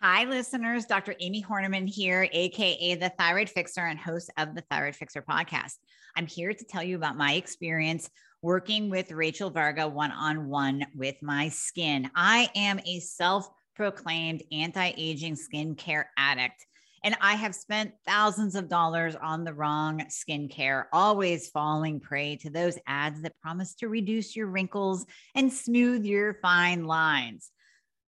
Hi, listeners. Dr. Amie Hornaman here, AKA the Thyroid Fixer and host of the Thyroid Fixer podcast. I'm here to tell you about my experience working with Rachel Varga one on one with my skin. I am a self proclaimed anti aging skincare addict. And I have spent thousands of dollars on the wrong skincare, always falling prey to those ads that promise to reduce your wrinkles and smooth your fine lines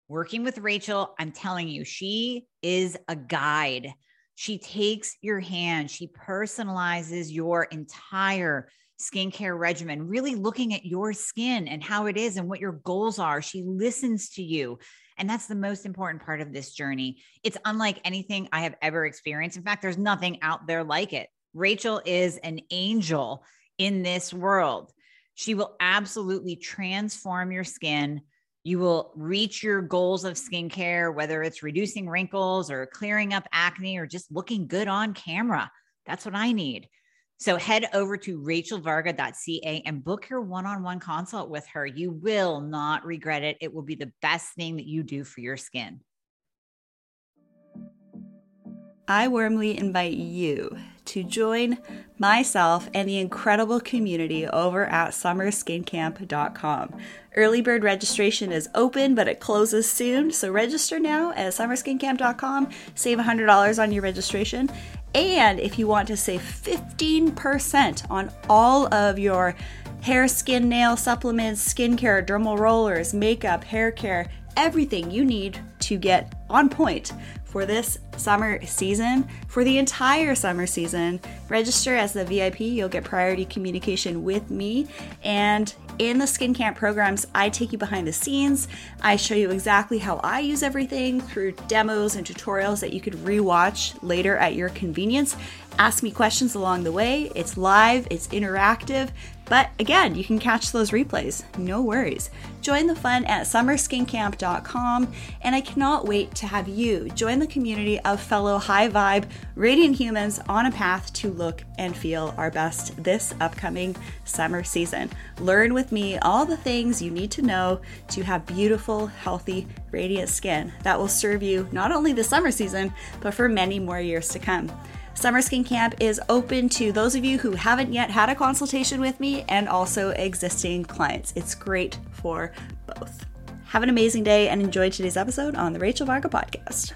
working with Rachel, I'm telling you, she is a guide. She takes your hand, she personalizes your entire skincare regimen, really looking at your skin and how it is and what your goals are. She listens to you. And that's the most important part of this journey. It's unlike anything I have ever experienced. In fact, there's nothing out there like it. Rachel is an angel in this world. She will absolutely transform your skin you will reach your goals of skincare, whether it's reducing wrinkles or clearing up acne or just looking good on camera. That's what I need. So head over to rachelvarga.ca and book your one on one consult with her. You will not regret it. It will be the best thing that you do for your skin. I warmly invite you to join myself and the incredible community over at summerskincamp.com. Early bird registration is open, but it closes soon, so register now at summerskincamp.com. Save $100 on your registration. And if you want to save 15% on all of your hair, skin, nail supplements, skincare, dermal rollers, makeup, hair care, everything you need to get on point for this summer season. For the entire summer season, register as the VIP. You'll get priority communication with me. And in the Skin Camp programs, I take you behind the scenes. I show you exactly how I use everything through demos and tutorials that you could rewatch later at your convenience. Ask me questions along the way. It's live, it's interactive, but again, you can catch those replays, no worries. Join the fun at summerskincamp.com, and I cannot wait to have you join the community of fellow high vibe, radiant humans on a path to look and feel our best this upcoming summer season. Learn with me all the things you need to know to have beautiful, healthy, radiant skin that will serve you not only the summer season, but for many more years to come. Summer Skin Camp is open to those of you who haven't yet had a consultation with me and also existing clients. It's great for both. Have an amazing day and enjoy today's episode on the Rachel Varga podcast.